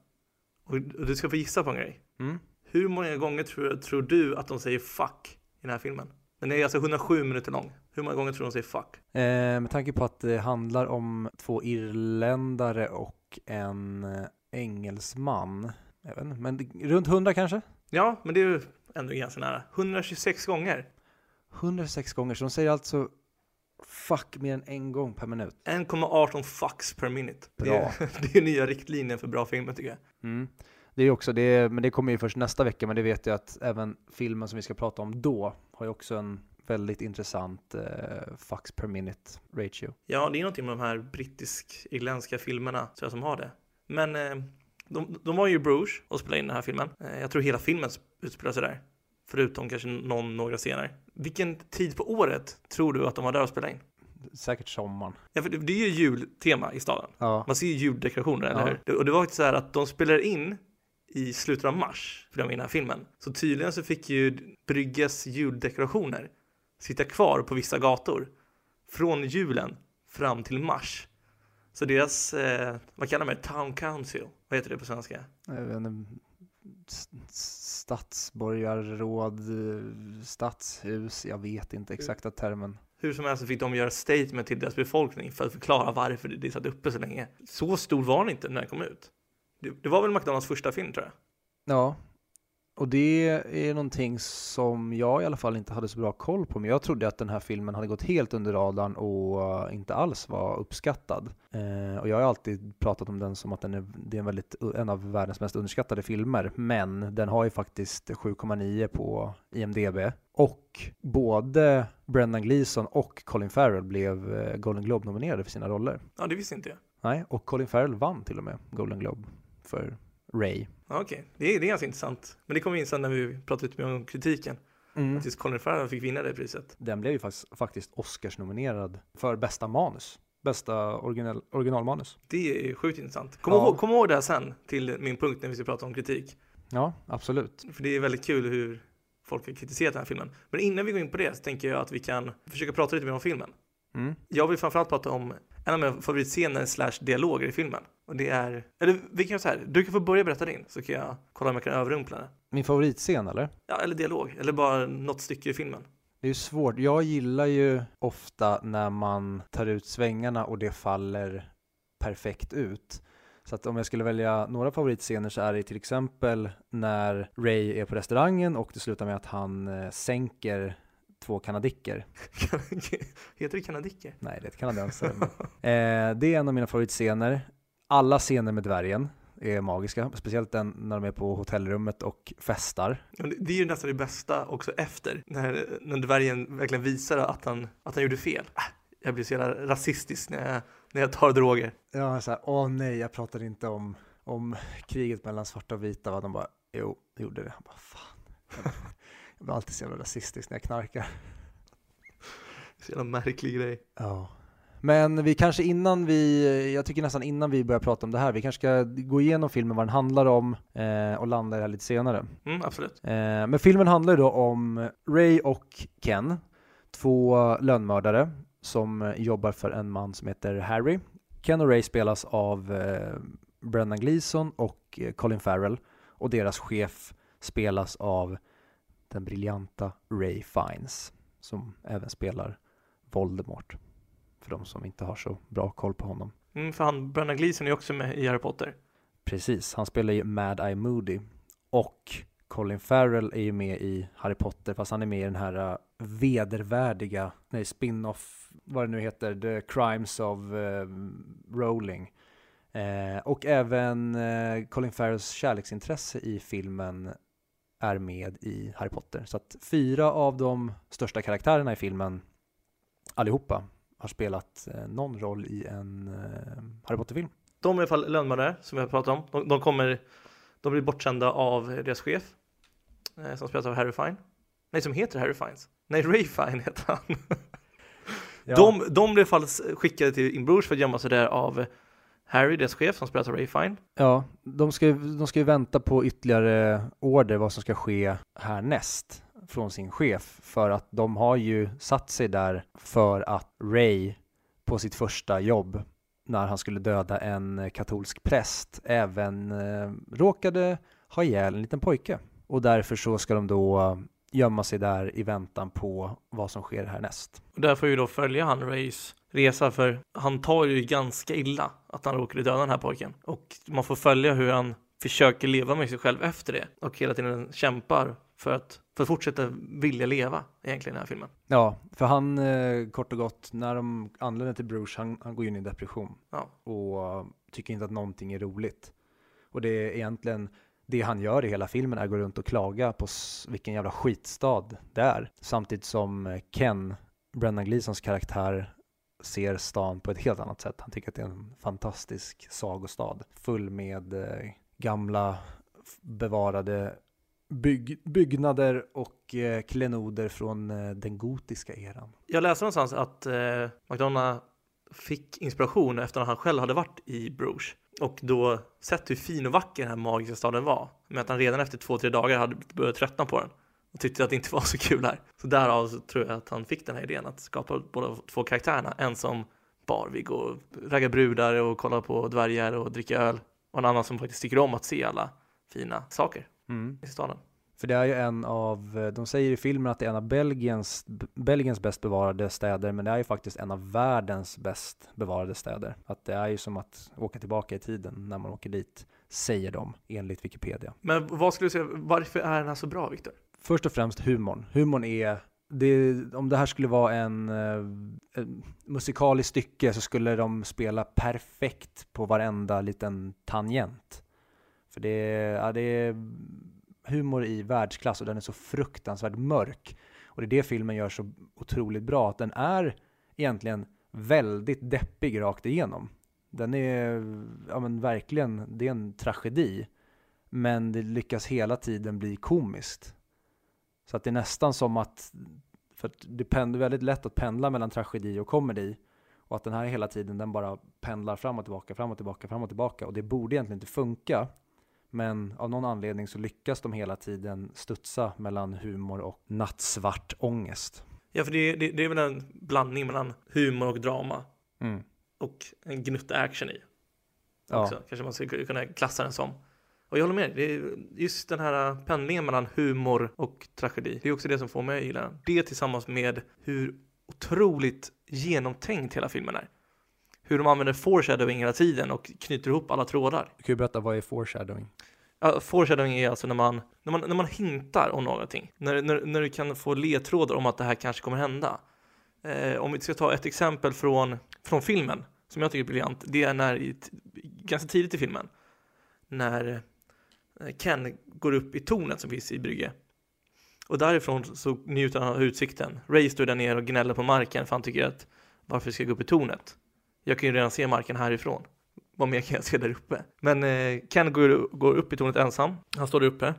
Och du ska få gissa på en grej. Mm. Hur många gånger tror, tror du att de säger fuck i den här filmen? Den är alltså 107 minuter lång. Hur många gånger tror du de säger fuck? Eh, med tanke på att det handlar om två irländare och en eh, engelsman. Jag vet inte, men runt 100 kanske? Ja, men det är ju ändå ganska nära. 126 gånger. 106 gånger, så de säger alltså fuck mer än en gång per minut. 1,18 fucks per minute. Bra. Det är, det är nya riktlinjer för bra filmer tycker jag. Mm. Det är också det, men det kommer ju först nästa vecka, men det vet jag att även filmen som vi ska prata om då har ju också en väldigt intressant eh, fucks per minute ratio. Ja, det är någonting med de här brittisk-irländska filmerna tror jag, som har det. Men eh, de, de var ju i Bruges och spelade in den här filmen. Eh, jag tror hela filmen utspelar sig där. Förutom kanske någon, några scener. Vilken tid på året tror du att de var där och spelade in? Säkert sommaren. Ja, för det, är ju jultema i staden. Ja. Man ser ju juldekorationer, eller Ja. hur? Och det var faktiskt så här att de spelar in i slutet av mars, för de i den här filmen. Så tydligen så fick ju Brygges juldekorationer sitta kvar på vissa gator från julen fram till mars. Så deras, eh, vad kallar man det, town council, vad heter det på svenska? Jag vet inte, stadsborgarråd, stadshus, jag vet inte exakta termen. Hur som helst så fick de göra statement till deras befolkning för att förklara varför det satt uppe så länge. Så stor var den inte när den kom ut. Det, var väl McDonalds första film tror jag. Ja, Och det är någonting som jag i alla fall inte hade så bra koll på. Men jag trodde att den här filmen hade gått helt under radarn och inte alls var uppskattad. Eh, och jag har alltid pratat om den som att den är, det är en, väldigt, en av världens mest underskattade filmer. Men den har ju faktiskt 7,9 på IMDB. Och både Brendan Gleeson och Colin Farrell blev eh, Golden Globe-nominerade för sina roller. Ja, det visste inte jag. Nej, och Colin Farrell vann till och med Golden Globe för Ray. Okej, okay. det, är, det är ganska intressant. Men det kommer in sen när vi pratar lite mer om kritiken. Mm. Att just Colin Farrell fick vinna det priset. Den blev ju faktiskt, faktiskt Oscars-nominerad för bästa manus. Bästa original, originalmanus. Det är sjukt intressant. Kom, Ja. ihåg, kom ihåg det här sen till min punkt när vi ska prata om kritik. Ja, absolut. För det är väldigt kul hur folk har kritiserat den här filmen. Men innan vi går in på det så tänker jag att vi kan försöka prata lite mer om filmen. Mm. Jag vill framförallt prata om en av mina favoritscener slash dialoger i filmen. Och det är, eller vi kan göra så här, du kan få börja berätta din så kan jag kolla om jag kan överrumpla det. Min favoritscen eller? Ja, eller dialog, eller bara något stycke i filmen. Det är ju svårt. Jag gillar ju ofta när man tar ut svängarna och det faller perfekt ut. Så att om jag skulle välja några favoritscener så är det till exempel när Ray är på restaurangen och det slutar med att han eh, sänker två kanadicker. Heter det kanadicker? Nej, det är ett kanadensare. eh, det är en av mina favoritscener. Alla scener med dvärgen är magiska, speciellt den när de är på hotellrummet och festar. Det- är ju nästan det bästa också efter, när, när dvärgen verkligen visar att han, att han gjorde fel. Äh, Jag blir så jävla rasistisk när jag, när jag tar droger. Ja, så här, åh nej, jag pratade inte om, om kriget mellan svarta och vita. Va? De bara, jo, det gjorde det. Jag bara, fan. Jag blir alltid så jävla rasistisk när jag knarkar. Så jävla märklig grej. Ja. Men vi kanske innan vi, jag tycker nästan innan vi börjar prata om det här, vi kanske ska gå igenom filmen, vad den handlar om eh, och landa i det här lite senare. Mm, absolut. Eh, men filmen handlar ju då om Ray och Ken, två lönnmördare som jobbar för en man som heter Harry. Ken och Ray spelas av eh, Brendan Gleeson och eh, Colin Farrell och deras chef spelas av den briljanta Ray Fiennes som även spelar Voldemort för de som inte har så bra koll på honom. Mm, för han, Brennan Gleeson är också med i Harry Potter. Precis, han spelar ju Mad Eye Moody och Colin Farrell är ju med i Harry Potter fast han är med i den här uh, vedervärdiga, nej spin-off, vad det nu heter, The Crimes of uh, Rowling. Eh, och även eh, Colin Farrells kärleksintresse i filmen är med i Harry Potter. Så att fyra av de största karaktärerna i filmen, allihopa, har spelat eh, någon roll i en eh, Harry Potter-film. De är i alla fall lönnmördare som vi har pratat om. De, de kommer, de blir bortkända av deras chef. Eh, som spelas av Harry Fine. Nej, som heter Harry Fiennes. Nej, Ray Fine heter han. De, de blev i alla fall skickade till In Bruges för att gömma sig där av Harry, deras chef, som spelas av Ray Fine. Ja, de ska, de ska ju vänta på ytterligare order vad som ska ske härnäst från sin chef för att de har ju satt sig där för att Ray på sitt första jobb när han skulle döda en katolsk präst även eh, råkade ha ihjäl en liten pojke och därför så ska de då eh, gömma sig där i väntan på vad som sker härnäst. Och där får ju då följa han Rays resa för han tar ju ganska illa att han råkade döda den här pojken. Och man får följa hur han försöker leva med sig själv efter det och hela tiden kämpar för att, för att fortsätta vilja leva egentligen i den här filmen. Ja, för han eh, kort och gott när de anländer till Bruges, han, han går in i depression. Ja. och uh, tycker inte att någonting är roligt. Och det är egentligen det han gör i hela filmen är att gå runt och klaga på vilken jävla skitstad det är. Samtidigt som eh, Ken, Brendan Gleesons karaktär, ser stan på ett helt annat sätt. Han tycker att det är en fantastisk sagostad full med eh, gamla bevarade bygg, byggnader och eh, klenoder från eh, den gotiska eran. Jag läste någonstans att eh, McDonough fick inspiration efter att han själv hade varit i Bruges och då sett hur fin och vacker den här magiska staden var. Men att han redan efter två, tre dagar hade börjat tröttna på den och tyckte att det inte var så kul här. Så därav så tror jag att han fick den här idén att skapa båda två karaktärerna. En som barvig och raggar brudar och kollar på dvärgar och dricker öl och en annan som faktiskt tycker om att se alla fina saker i staden. För det är ju en av, de säger i filmen att det är en av Belgiens, Belgiens bäst bevarade städer, men det är ju faktiskt en av världens bäst bevarade städer. Att det är ju som att åka tillbaka i tiden när man åker dit. säger de enligt Wikipedia. Men vad skulle du säga, varför är den här så bra, Viktor? Först och främst humorn. Humorn är, det, om det här skulle vara en, eh, en musikaliskt stycke så skulle de spela perfekt på varenda liten tangent. För det är, ja, det är humor i världsklass och den är så fruktansvärt mörk. Och det är det filmen gör så otroligt bra, att den är egentligen väldigt deppig rakt igenom. Den är, ja men verkligen, det är en tragedi. Men det lyckas hela tiden bli komiskt. Så att det är nästan som att, för att det är väldigt lätt att pendla mellan tragedi och komedi. Och att den här hela tiden, den bara pendlar fram och tillbaka, fram och tillbaka, fram och tillbaka. Och det borde egentligen inte funka. Men av någon anledning så lyckas de hela tiden studsa mellan humor och nattsvart ångest. Ja, för det, det, det är väl en blandning mellan humor och drama. Mm. Och en gnutta action i. Ja. Också. Kanske man skulle kunna klassa den som. Och jag håller med, det är just den här pendlingen mellan humor och tragedi. Det är också det som får mig att gilla den. Det tillsammans med hur otroligt genomtänkt hela filmen är. Hur de använder foreshadowing hela tiden och knyter ihop alla trådar. Du kan ju berätta, vad är foreshadowing? Ja, foreshadowing är alltså när man, när man, när man hintar om någonting. När, när, när du kan få ledtrådar om att det här kanske kommer hända. Eh, om vi ska ta ett exempel från, från filmen, som jag tycker är briljant. Det är när, i, ganska tidigt i filmen, när eh, Ken går upp i tornet som finns i Brygge. Och därifrån så njuter han av utsikten. Ray står där nere och gnäller på marken för han tycker att varför ska jag gå upp i tornet? Jag kan ju redan se marken härifrån. Vad mer kan jag se där uppe? Men eh, Ken går, går upp i tornet ensam. Han står där uppe.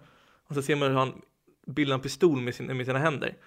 Och så ser man hur han bildar en pistol med, sin, med sina händer.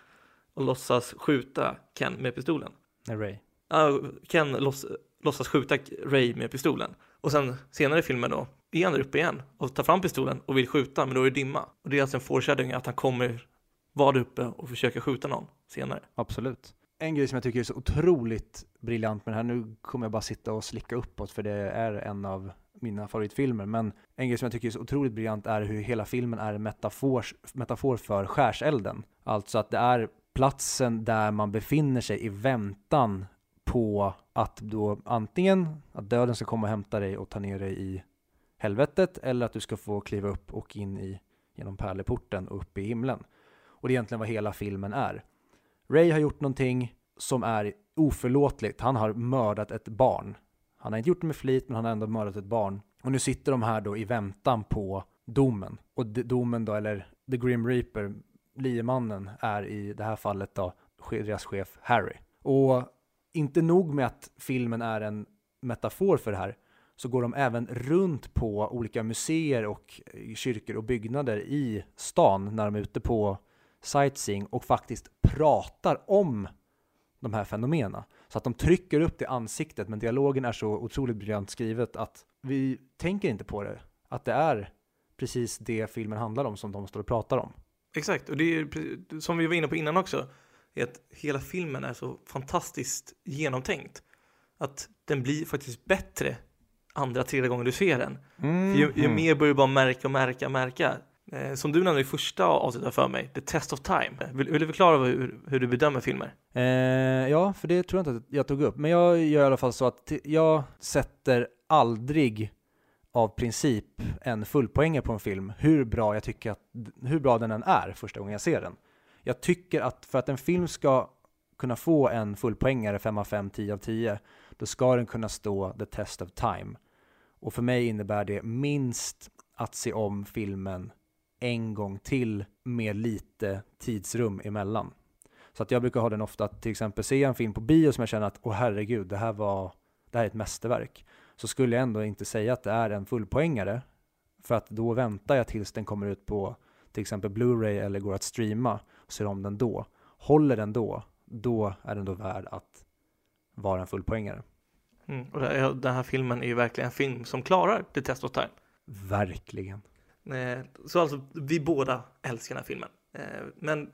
Och låtsas skjuta Ken med pistolen. Nej, Ray. Ja, Ken låts, låtsas skjuta Ray med pistolen. Och sen senare i filmen då är han där uppe igen och tar fram pistolen och vill skjuta men då är det dimma. Och det är alltså en foreshadowing att han kommer vara där uppe och försöka skjuta någon senare. Absolut. En grej som jag tycker är så otroligt briljant med det här, nu kommer jag bara sitta och slicka uppåt för det är en av mina favoritfilmer, men en grej som jag tycker är så otroligt briljant är hur hela filmen är en metafor, metafor för skärselden. Alltså att det är platsen där man befinner sig i väntan på att då antingen att döden ska komma och hämta dig och ta ner dig i helvetet eller att du ska få kliva upp och in i genom pärleporten och upp i himlen. Och det är egentligen vad hela filmen är. Ray har gjort någonting som är oförlåtligt. Han har mördat ett barn. Han har inte gjort det med flit, men han har ändå mördat ett barn. Och nu sitter de här då i väntan på domen. Och domen då, eller The Grim Reaper, liemannen, är i det här fallet då deras chef Harry. Och inte nog med att filmen är en metafor för det här, så går de även runt på olika museer och eh, kyrkor och byggnader i stan när de är ute på sightseeing och faktiskt pratar om de här fenomenen. Så att de trycker upp det i ansiktet, men dialogen är så otroligt briljant skrivet att vi tänker inte på det. Att det är precis det filmen handlar om som de står och pratar om. Exakt, och det är som vi var inne på innan också, är att hela filmen är så fantastiskt genomtänkt. Att den blir faktiskt bättre andra, tredje gången du ser den. Mm, För ju, ju mm. mer börjar du bara märka och märka, märka. Eh, som du nämnde i första avsnittet för mig, The Test of Time. Eh, vill, vill du förklara hur, hur du bedömer filmer? Eh, ja, för det tror jag inte att jag tog upp. Men jag gör i alla fall så att jag sätter aldrig av princip en fullpoängare på en film, hur bra jag tycker att, hur bra den än är första gången jag ser den. Jag tycker att för att en film ska kunna få en fullpoängare 5 av 5, 10 av 10, då ska den kunna stå the test of time. Och för mig innebär det minst att se om filmen en gång till med lite tidsrum emellan. Så att jag brukar ha den ofta att till exempel se en film på bio som jag känner att åh herregud, det här var, det här är ett mästerverk. Så skulle jag ändå inte säga att det är en fullpoängare. För att då väntar jag tills den kommer ut på till exempel Blu-ray eller går att streama och ser om den då. Håller den då, då är den då värd att vara en fullpoängare. Mm. Och det, den här filmen är ju verkligen en film som klarar The Test of Time. Verkligen. Eh, Så alltså, vi båda älskar den här filmen. Eh, Men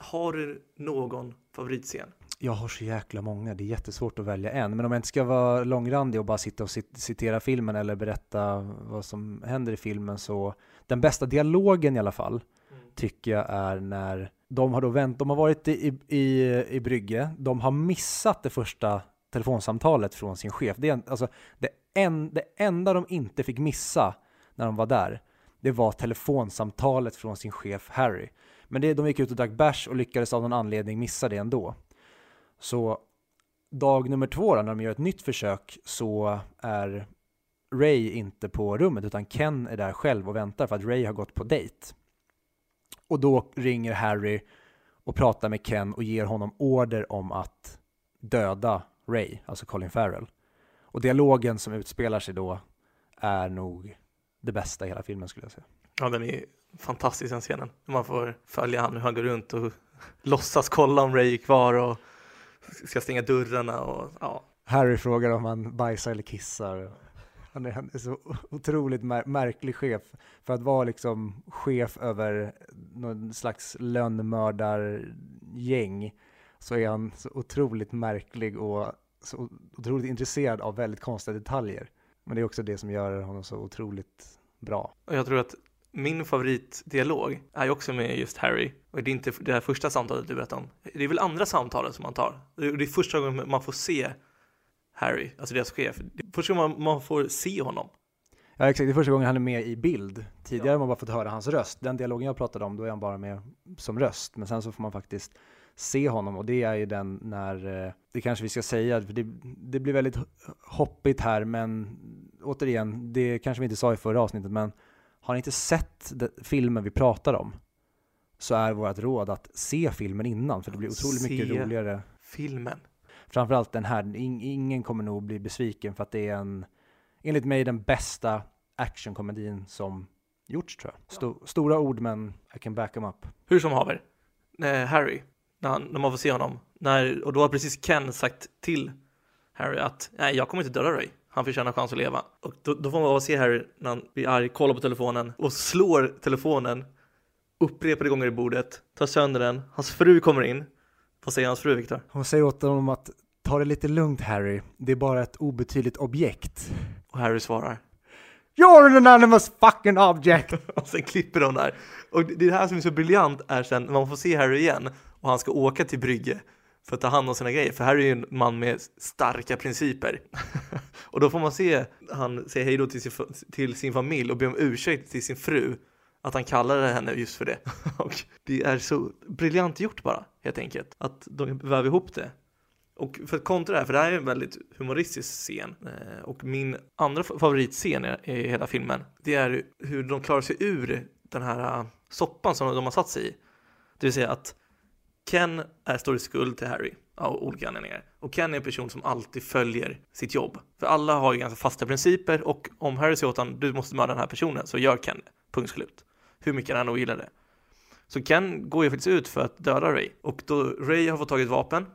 har du någon favoritscen? Jag har så jäkla många, det är jättesvårt att välja en. Men om jag inte ska vara långrandig och bara sitta och cit- citera filmen eller berätta vad som händer i filmen så den bästa dialogen i alla fall tycker jag är när de har då vänt, de har varit i, i, i Brygge, de har missat det första telefonsamtalet från sin chef. Det, är, alltså, det, en, det enda de inte fick missa, när de var där, det var telefonsamtalet från sin chef Harry. Men det, de gick ut och drack bärs och lyckades av någon anledning missa det ändå. Så dag nummer två då, när de gör ett nytt försök så är Ray inte på rummet utan Ken är där själv och väntar för att Ray har gått på dejt. Och då ringer Harry och pratar med Ken och ger honom order om att döda Ray, alltså Colin Farrell. Och dialogen som utspelar sig då är nog det bästa i hela filmen skulle jag säga. Ja, den är fantastisk den scenen. Man får följa han hur han går runt och låtsas kolla om Ray är kvar och ska stänga dörrarna och ja. Harry frågar om han bajsar eller kissar. Han är, han är så otroligt mär märklig chef. För att vara liksom chef över någon slags lönnmördargäng så är han så otroligt märklig och så otroligt intresserad av väldigt konstiga detaljer. Men det är också det som gör honom så otroligt bra. Och jag tror att min favoritdialog är ju också med just Harry. Och det är inte det här första samtalet du berättade om. Det är väl andra samtalet som man tar. Det är första gången man får se Harry, alltså deras chef. Det är första gången man, man får se honom. Ja exakt, det är första gången han är med i bild. Tidigare ja. har man bara fått höra hans röst. Den dialogen jag pratade om, då är han bara med som röst. Men sen så får man faktiskt se honom och det är ju den när, eh, det kanske vi ska säga, för det, det blir väldigt hoppigt här men återigen, det kanske vi inte sa i förra avsnittet men har ni inte sett filmen vi pratar om så är vårt råd att se filmen innan för det blir otroligt se mycket roligare. filmen. Framförallt den här, ingen kommer nog bli besviken för att det är en, enligt mig den bästa actionkomedin som gjorts tror jag. Sto, stora ord men I can back them up. Hur som haver, eh, Harry, när, han, när man får se honom, när, och då har precis Ken sagt till Harry att nej, jag kommer inte döda dig. Han förtjänar chans att leva. Och då, då får man se Harry när han blir arg, kollar på telefonen och slår telefonen upprepade gånger i bordet, tar sönder den. Hans fru kommer in. Vad säger hans fru, Viktor? Hon säger åt honom att ta det lite lugnt Harry, det är bara ett obetydligt objekt. Och Harry svarar You're an anonymous fucking object! och sen klipper de där. Och det här som är så briljant är sen när man får se Harry igen och han ska åka till Brygge för att ta hand om sina grejer. För Harry är ju en man med starka principer. och då får man se han säga hej då till sin, till sin familj och be om ursäkt till sin fru. Att han kallade henne just för det. och det är så briljant gjort bara, helt enkelt. Att de väver ihop det. Och för att kontra det här, för det här är en väldigt humoristisk scen. Eh, och min andra favoritscen i hela filmen, det är hur de klarar sig ur den här soppan som de har satt sig i. Det vill säga att Ken är står i skuld till Harry av olika anledningar. Och Ken är en person som alltid följer sitt jobb. För alla har ju ganska fasta principer och om Harry säger åt honom du måste mörda den här personen så gör Ken det. Punkt slut. Hur mycket han än gillar det. Så Ken går ju faktiskt ut för att döda Ray. Och då Ray har fått tag i ett vapen.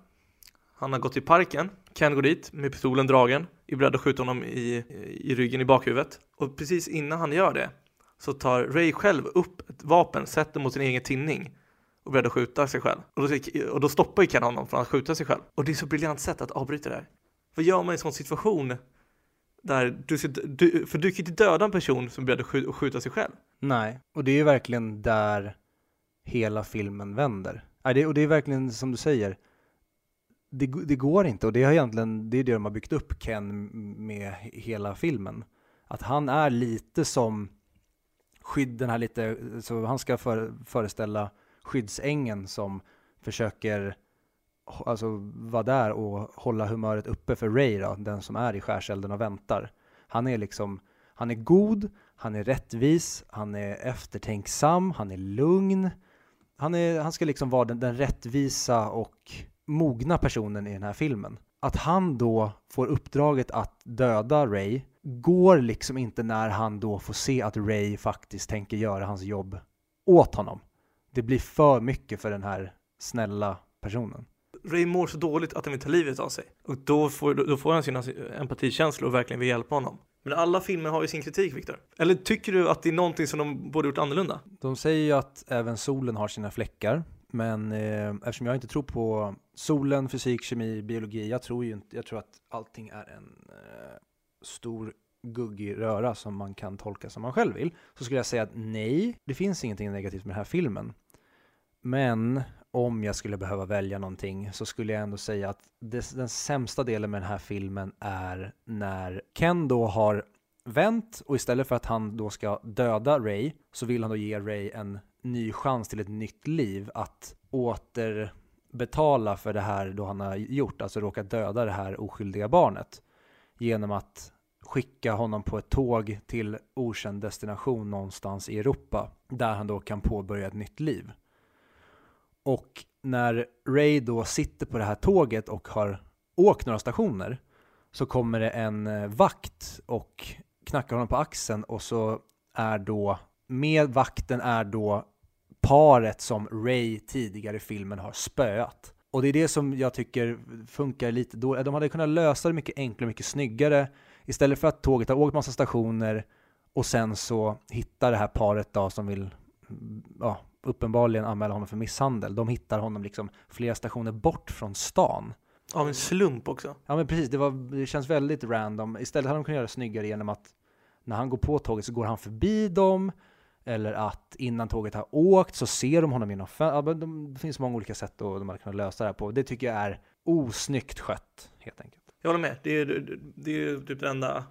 Han har gått till parken. Ken går dit med pistolen dragen. Är beredd att skjuta honom i, i ryggen i bakhuvudet. Och precis innan han gör det så tar Ray själv upp ett vapen, sätter mot sin egen tinning och började skjuta sig själv. Och då, och då stoppar ju Ken honom från att skjuta sig själv. Och det är så briljant sätt att avbryta det här. Vad gör man i en sån situation? Där du, du, för du kan ju inte döda en person som började skjuta, skjuta sig själv. Nej, och det är ju verkligen där hela filmen vänder. och det är verkligen som du säger, det, det, går inte och det har egentligen, det är det de har byggt upp Ken med hela filmen. Att han är lite som skydd, den här lite, så han ska för, föreställa skyddsängen som försöker alltså, vara där och hålla humöret uppe för Ray då, den som är i skärselden och väntar. Han är liksom, han är god, han är rättvis, han är eftertänksam, han är lugn. Han, är, han ska liksom vara den, den rättvisa och mogna personen i den här filmen. Att han då får uppdraget att döda Ray går liksom inte när han då får se att Ray faktiskt tänker göra hans jobb åt honom det blir för mycket för den här snälla personen. Ray mår så dåligt att han vill ta livet av sig. Och då får, då får han sina empatikänslor och verkligen vill hjälpa honom. Men alla filmer har ju sin kritik, Viktor. Eller tycker du att det är någonting som de borde gjort annorlunda? De säger ju att även solen har sina fläckar. Men eh, eftersom jag inte tror på solen, fysik, kemi, biologi, jag tror ju inte, jag tror att allting är en eh, stor guggig röra som man kan tolka som man själv vill, så skulle jag säga att nej, det finns ingenting negativt med den här filmen. Men om jag skulle behöva välja någonting så skulle jag ändå säga att det, den sämsta delen med den här filmen är när Ken då har vänt och istället för att han då ska döda Ray så vill han då ge Ray en ny chans till ett nytt liv att återbetala för det här då han har gjort, alltså råkat döda det här oskyldiga barnet genom att skicka honom på ett tåg till okänd destination någonstans i Europa där han då kan påbörja ett nytt liv. Och när Ray då sitter på det här tåget och har åkt några stationer så kommer det en eh, vakt och knackar honom på axeln och så är då med vakten är då paret som Ray tidigare i filmen har spöat. Och det är det som jag tycker funkar lite då. De hade kunnat lösa det mycket enklare, mycket snyggare. Istället för att tåget har åkt massa stationer och sen så hittar det här paret då som vill ja, uppenbarligen anmäla honom för misshandel. De hittar honom liksom flera stationer bort från stan. Av en slump också. Ja men precis, det, var, det känns väldigt random. Istället hade de kunnat göra det snyggare genom att när han går på tåget så går han förbi dem. Eller att innan tåget har åkt så ser de honom genom fönstret. Det finns många olika sätt att de hade kunnat lösa det här på. Det tycker jag är osnyggt skött, helt enkelt. Jag håller med. Det är, det är typ det enda,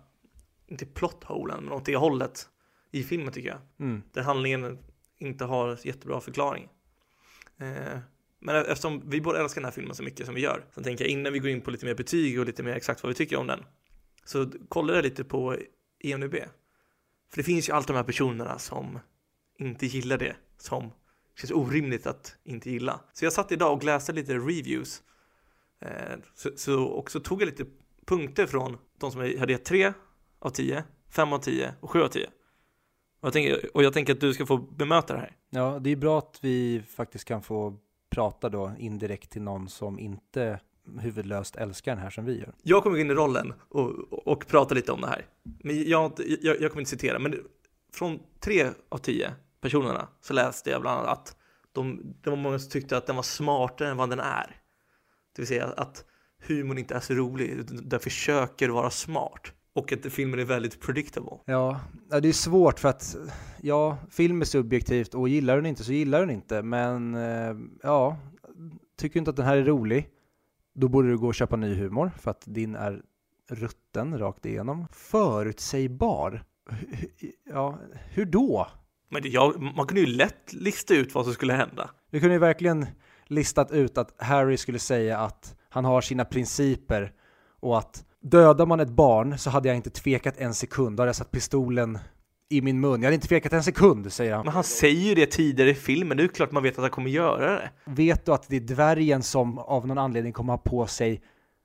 inte plot-holen, men åt det hållet i filmen tycker jag. Mm. Där handlingen inte har jättebra förklaring. Eh, men eftersom vi båda älskar den här filmen så mycket som vi gör, så tänker jag innan vi går in på lite mer betyg och lite mer exakt vad vi tycker om den, så kollar jag lite på IMDB. För det finns ju alltid de här personerna som inte gillar det, som känns orimligt att inte gilla. Så jag satt idag och läste lite reviews. Eh, så, så, och så tog jag lite punkter från de som hade gett 3 av 10, 5 av 10 och 7 av 10. Och jag, tänker, och jag tänker att du ska få bemöta det här. Ja, det är bra att vi faktiskt kan få prata då indirekt till någon som inte huvudlöst älskar den här som vi gör. Jag kommer gå in i rollen och, och, prata lite om det här. Men jag, jag, jag kommer inte citera, men från tre av tio personerna så läste jag bland annat att de, det var många som tyckte att den var smartare än vad den är. Det vill säga att humorn inte är så rolig, den försöker vara smart. Och att filmen är väldigt predictable. Ja, det är svårt för att ja, film är subjektivt och gillar den inte så gillar den inte. Men eh, ja, tycker du inte att den här är rolig, då borde du gå och köpa ny humor för att din är rutten rakt igenom. Förutsägbar? Ja, hur då? Men det, ja, man kunde ju lätt lista ut vad som skulle hända. Du kunde ju verkligen listat ut att Harry skulle säga att han har sina principer och att dödar man ett barn så hade jag inte tvekat en sekund. Då hade jag satt pistolen i min mun. Jag hade inte tvekat en sekund, säger han. Men han säger ju det tidigare i filmen. Det är klart man vet att han kommer göra det. Vet du att det är dvärgen som av någon anledning kommer ha på sig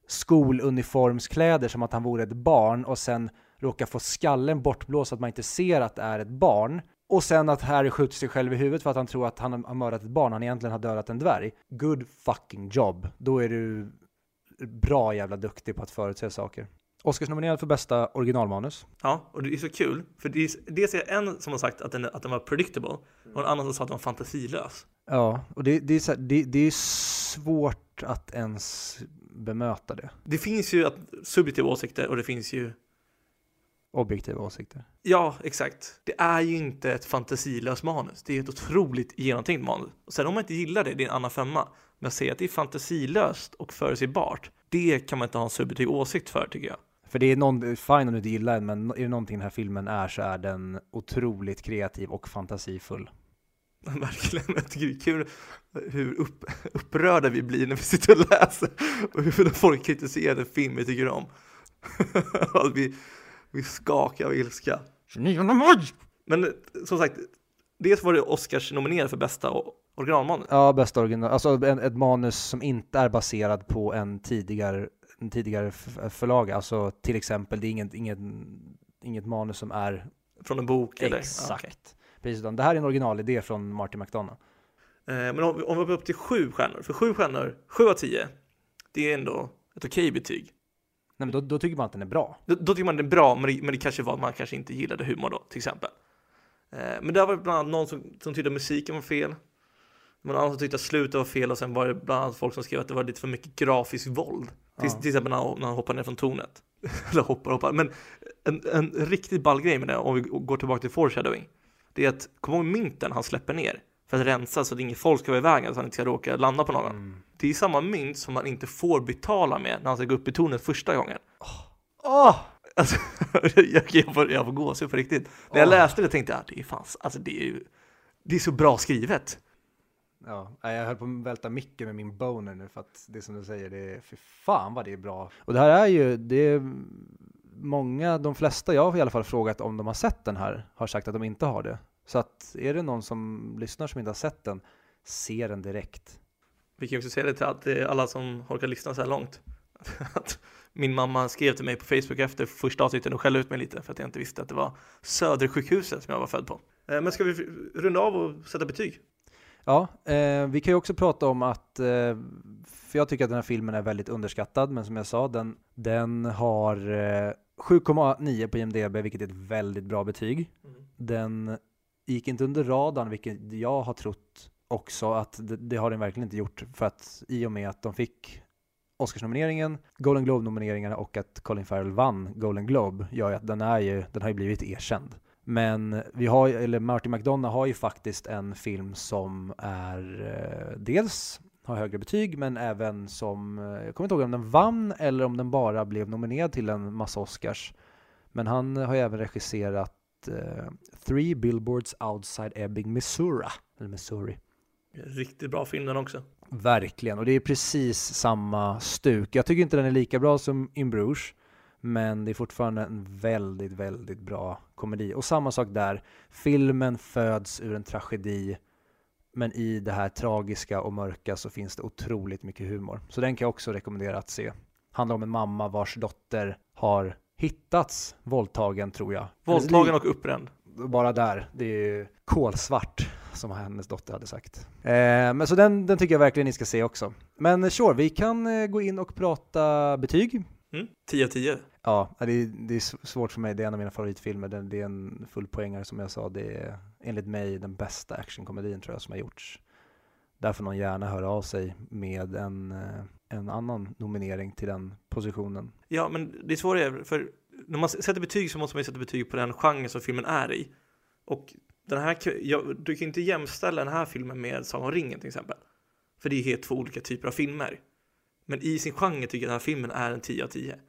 skoluniformskläder som att han vore ett barn och sen råkar få skallen bortblåst så att man inte ser att det är ett barn. Och sen att Harry skjuter sig själv i huvudet för att han tror att han har mördat ett barn, han egentligen har dödat en dvärg. Good fucking job. Då är du bra jävla duktig på att förutse saker. Oscarsnominerad för bästa originalmanus. Ja, och det är så kul, för det är, dels är en som har sagt att den, att den var predictable, och en annan som sa att den var fantasilös. Ja, och det, det, är, så, det, det är svårt att ens bemöta det. Det finns ju att, subjektiva åsikter och det finns ju Objektiva åsikter. Ja, exakt. Det är ju inte ett fantasilöst manus. Det är ett otroligt genomtänkt manus. Och sen om man inte gillar det, det är en annan femma. Men att säga att det är fantasilöst och förutsägbart, det kan man inte ha en subjektiv åsikt för tycker jag. För det är någon, fine om du inte gillar den, men är det någonting den här filmen är så är den otroligt kreativ och fantasifull. Verkligen, jag tycker det är kul hur upp, upprörda vi blir när vi sitter och läser och hur folk kritiserar den film vi tycker om. vi, vi skakar av ilska. 29 maj! Men som sagt, dels var det Oscars nominerad för bästa originalmanus. Ja, bästa original, alltså en, ett manus som inte är baserad på en tidigare, en tidigare förlag. Alltså till exempel, det är inget, inget, inget manus som är från en bok eller? Exakt. Okay. Precis, det här är en originalidé från Martin McDonough. Eh, men om, om vi går upp till sju stjärnor, för sju stjärnor, sju av tio, det är ändå ett okej betyg. Nej, men då, då, tycker man att den är bra. Då, då tycker man den är bra, men det, men det kanske var att man kanske inte gillade humor då, till exempel. Eh, men där var det bland annat någon som, som tyckte att musiken var fel. Någon annan som tyckte att slutet var fel och sen var det bland annat folk som skrev att det var lite för mycket grafiskt våld. Till, till exempel när han, när han hoppar ner från tornet. Eller hoppar, hoppar. Men en, en riktigt ball grej med det, om vi går tillbaka till foreshadowing, det är att, kom ihåg mynten han släpper ner för att rensa så att inget folk ska vara i vägen så han inte ska råka landa på någon. Mm. Det är samma mynt som man inte får betala med när han ska gå upp i tornet första gången. Oh. Oh. Alltså, jag, jag, får, jag får gåshud på riktigt. När jag Åh. läste det tänkte jag, det är fan, alltså det är ju, det är så bra skrivet. Ja, jag höll på att välta micken med min boner nu för att det som du säger, det är för fan vad det är bra. Och det här är ju, det är många, de flesta jag har i alla fall frågat om de har sett den här, har sagt att de inte har det. Så att är det någon som lyssnar som inte har sett den, se den direkt. Vi kan ju också säga det till att är alla som orkar lyssna så här långt. Att min mamma skrev till mig på Facebook efter första avsnittet och skällde ut mig lite för att jag inte visste att det var Södersjukhuset som jag var född på. Eh, Men ska vi runda av och sätta betyg? Ja, eh, vi kan ju också prata om att, eh, för jag tycker att den här filmen är väldigt underskattad, men som jag sa, den, den har eh, 7,9 på IMDB, vilket är ett väldigt bra betyg. Den gick inte under radarn, vilket jag har trott också att det, det har den verkligen inte gjort, för att i och med att de fick Oscarsnomineringen, Golden Globe-nomineringarna och att Colin Farrell vann Golden Globe gör ju att den, är ju, den har ju blivit erkänd. Men vi har, eller Martin McDonough har ju faktiskt en film som är eh, dels har högre betyg men även som, eh, jag kommer inte ihåg om den vann eller om den bara blev nominerad till en massa Oscars. Men han har ju även regisserat eh, Three Billboards Outside Ebbing, Missouri. Eller Missouri. Riktigt bra film den också. Verkligen, och det är precis samma stuk. Jag tycker inte den är lika bra som In Bruges, men det är fortfarande en väldigt, väldigt bra komedi. Och samma sak där, filmen föds ur en tragedi, men i det här tragiska och mörka så finns det otroligt mycket humor. Så den kan jag också rekommendera att se. Handlar om en mamma vars dotter har hittats våldtagen, tror jag. Våldtagen och uppbränd. Bara där, det är ju kolsvart som hennes dotter hade sagt. Eh, men så den, den tycker jag verkligen ni ska se också. Men sure, vi kan eh, gå in och prata betyg. Mm. 10 av 10. Ja, det är, det är svårt för mig, det är en av mina favoritfilmer. Det, det är en fullpoängare som jag sa, det är enligt mig den bästa actionkomedin tror jag som har gjorts. Där får någon gärna höra av sig med en, eh, en annan nominering till den positionen. Ja, men det är svårare, för när man sätter betyg så måste man ju sätta betyg på den genre som filmen är i. Och den här, jag, du kan ju inte jämställa den här filmen med Sagan om ringen till exempel. För det är helt två olika typer av filmer. Men i sin genre tycker jag den här filmen är en 10 av 10.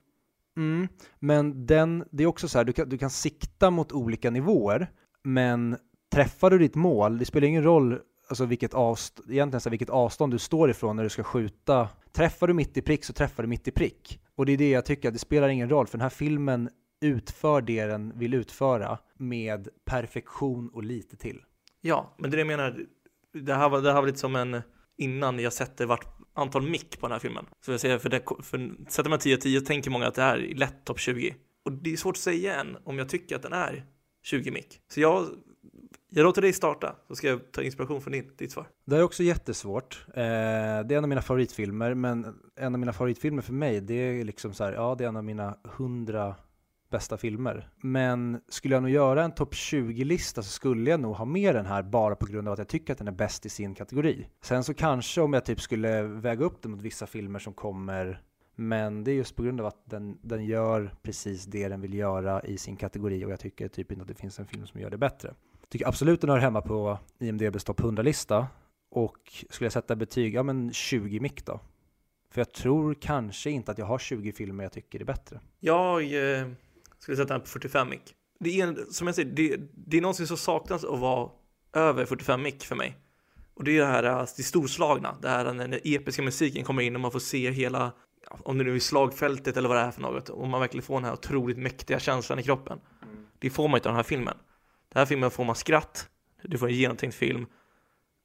Mm, men den, det är också så här, du kan, du kan sikta mot olika nivåer, men träffar du ditt mål, det spelar ingen roll alltså vilket, avst egentligen så här, vilket avstånd du står ifrån när du ska skjuta. Träffar du mitt i prick så träffar du mitt i prick. Och det är det jag tycker, att det spelar ingen roll, för den här filmen utför det den vill utföra med perfektion och lite till. Ja, men det är det jag menar, det här var, det här var lite som en innan jag sätter vart antal mick på den här filmen. Så jag säger, för, det, för sätter man 10 av 10 tänker många att det är lätt topp 20. Och det är svårt att säga än om jag tycker att den är 20 mick. Så jag, jag låter dig starta, så ska jag ta inspiration från din, ditt svar. Det är också jättesvårt. Eh, det är en av mina favoritfilmer, men en av mina favoritfilmer för mig, det är liksom så här, ja, det är en av mina hundra bästa filmer. Men skulle jag nog göra en topp 20-lista så skulle jag nog ha med den här bara på grund av att jag tycker att den är bäst i sin kategori. Sen så kanske om jag typ skulle väga upp den mot vissa filmer som kommer men det är just på grund av att den, den gör precis det den vill göra i sin kategori och jag tycker typ inte att det finns en film som gör det bättre. Tycker absolut den hör hemma på IMDBs topp 100-lista och skulle jag sätta betyg, ja men 20 mick då. För jag tror kanske inte att jag har 20 filmer jag tycker är bättre. Jag eh, skulle sätta den på 45 mick. Det är, som jag säger, det, det är någonting som saknas att vara över 45 mick för mig. Och det är det här det storslagna, det här när den episka musiken kommer in och man får se hela, om det nu är slagfältet eller vad det är för något, och man verkligen får den här otroligt mäktiga känslan i kroppen. Det får man inte av den här filmen. Den här filmen får man skratt, du får en genomtänkt film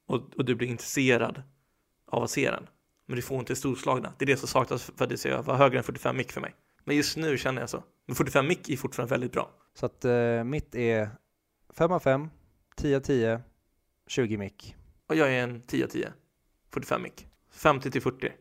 och, och du blir intresserad av att se den. Men du får inte storslagna. Det är det som saknas för att det ska vara högre än 45 mick för mig. Men just nu känner jag så. Men 45 mick är fortfarande väldigt bra. Så att eh, mitt är 5 av 5, 10 av 10, 20 mick. Och jag är en 10 av 10. 45 mick. 50 till 40.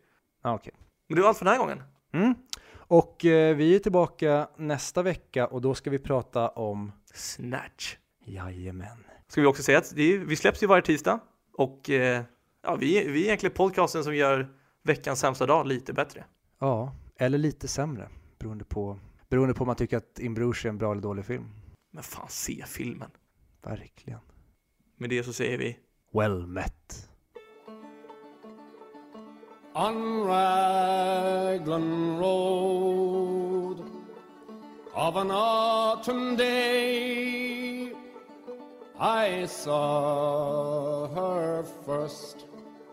Ah, okej. Men det var allt för den här gången. Mm. Och eh, vi är tillbaka nästa vecka och då ska vi prata om Snatch. Jajamän. Ska vi också säga att det är, vi släpps ju varje tisdag. Och eh, ja, vi, vi är egentligen podcasten som gör veckans sämsta dag lite bättre. Ja, eller lite sämre beroende på, beroende på om man tycker att In Bruges är en bra eller dålig film. Men fan, se filmen. Verkligen. Med det så säger vi Well met. On Raglan Road, of an autumn day. I saw her first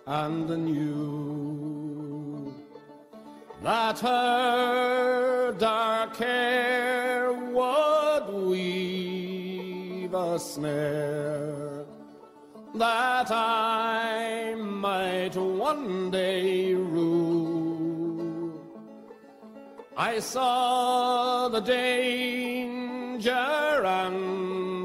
and knew that her dark hair would weave a snare that I might one day rule. I saw the danger and